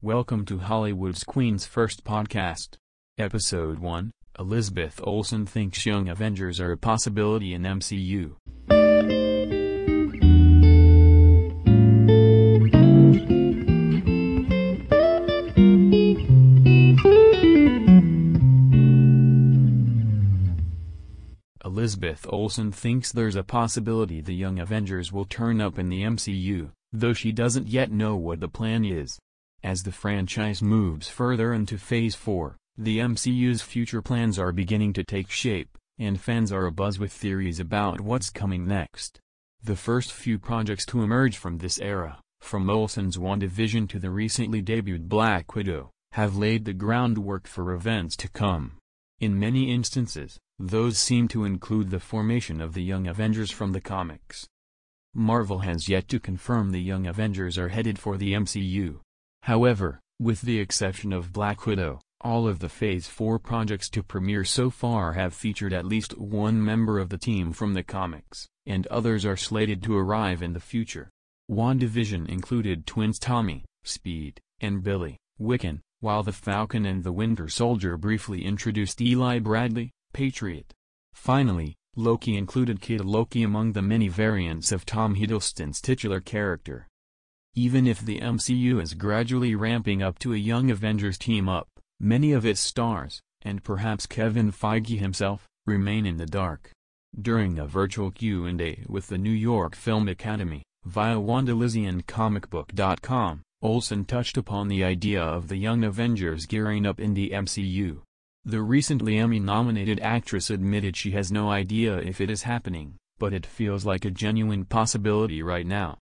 Welcome to Hollywood's Queen's First Podcast. Episode 1 Elizabeth Olsen thinks Young Avengers are a possibility in MCU. Elizabeth Olsen thinks there's a possibility the Young Avengers will turn up in the MCU, though she doesn't yet know what the plan is. As the franchise moves further into Phase 4, the MCU's future plans are beginning to take shape, and fans are abuzz with theories about what's coming next. The first few projects to emerge from this era, from Olsen's WandaVision to the recently debuted Black Widow, have laid the groundwork for events to come. In many instances, those seem to include the formation of the Young Avengers from the comics. Marvel has yet to confirm the Young Avengers are headed for the MCU. However, with the exception of Black Widow, all of the Phase 4 projects to premiere so far have featured at least one member of the team from the comics, and others are slated to arrive in the future. WandaVision included twins Tommy, Speed, and Billy, Wiccan, while the Falcon and the Winter Soldier briefly introduced Eli Bradley, Patriot. Finally, Loki included Kid Loki among the many variants of Tom Hiddleston's titular character. Even if the MCU is gradually ramping up to a young Avengers team-up, many of its stars, and perhaps Kevin Feige himself, remain in the dark. During a virtual Q&A with the New York Film Academy, via WandaVisionComicBook.com, Olsen touched upon the idea of the young Avengers gearing up in the MCU. The recently Emmy-nominated actress admitted she has no idea if it is happening, but it feels like a genuine possibility right now.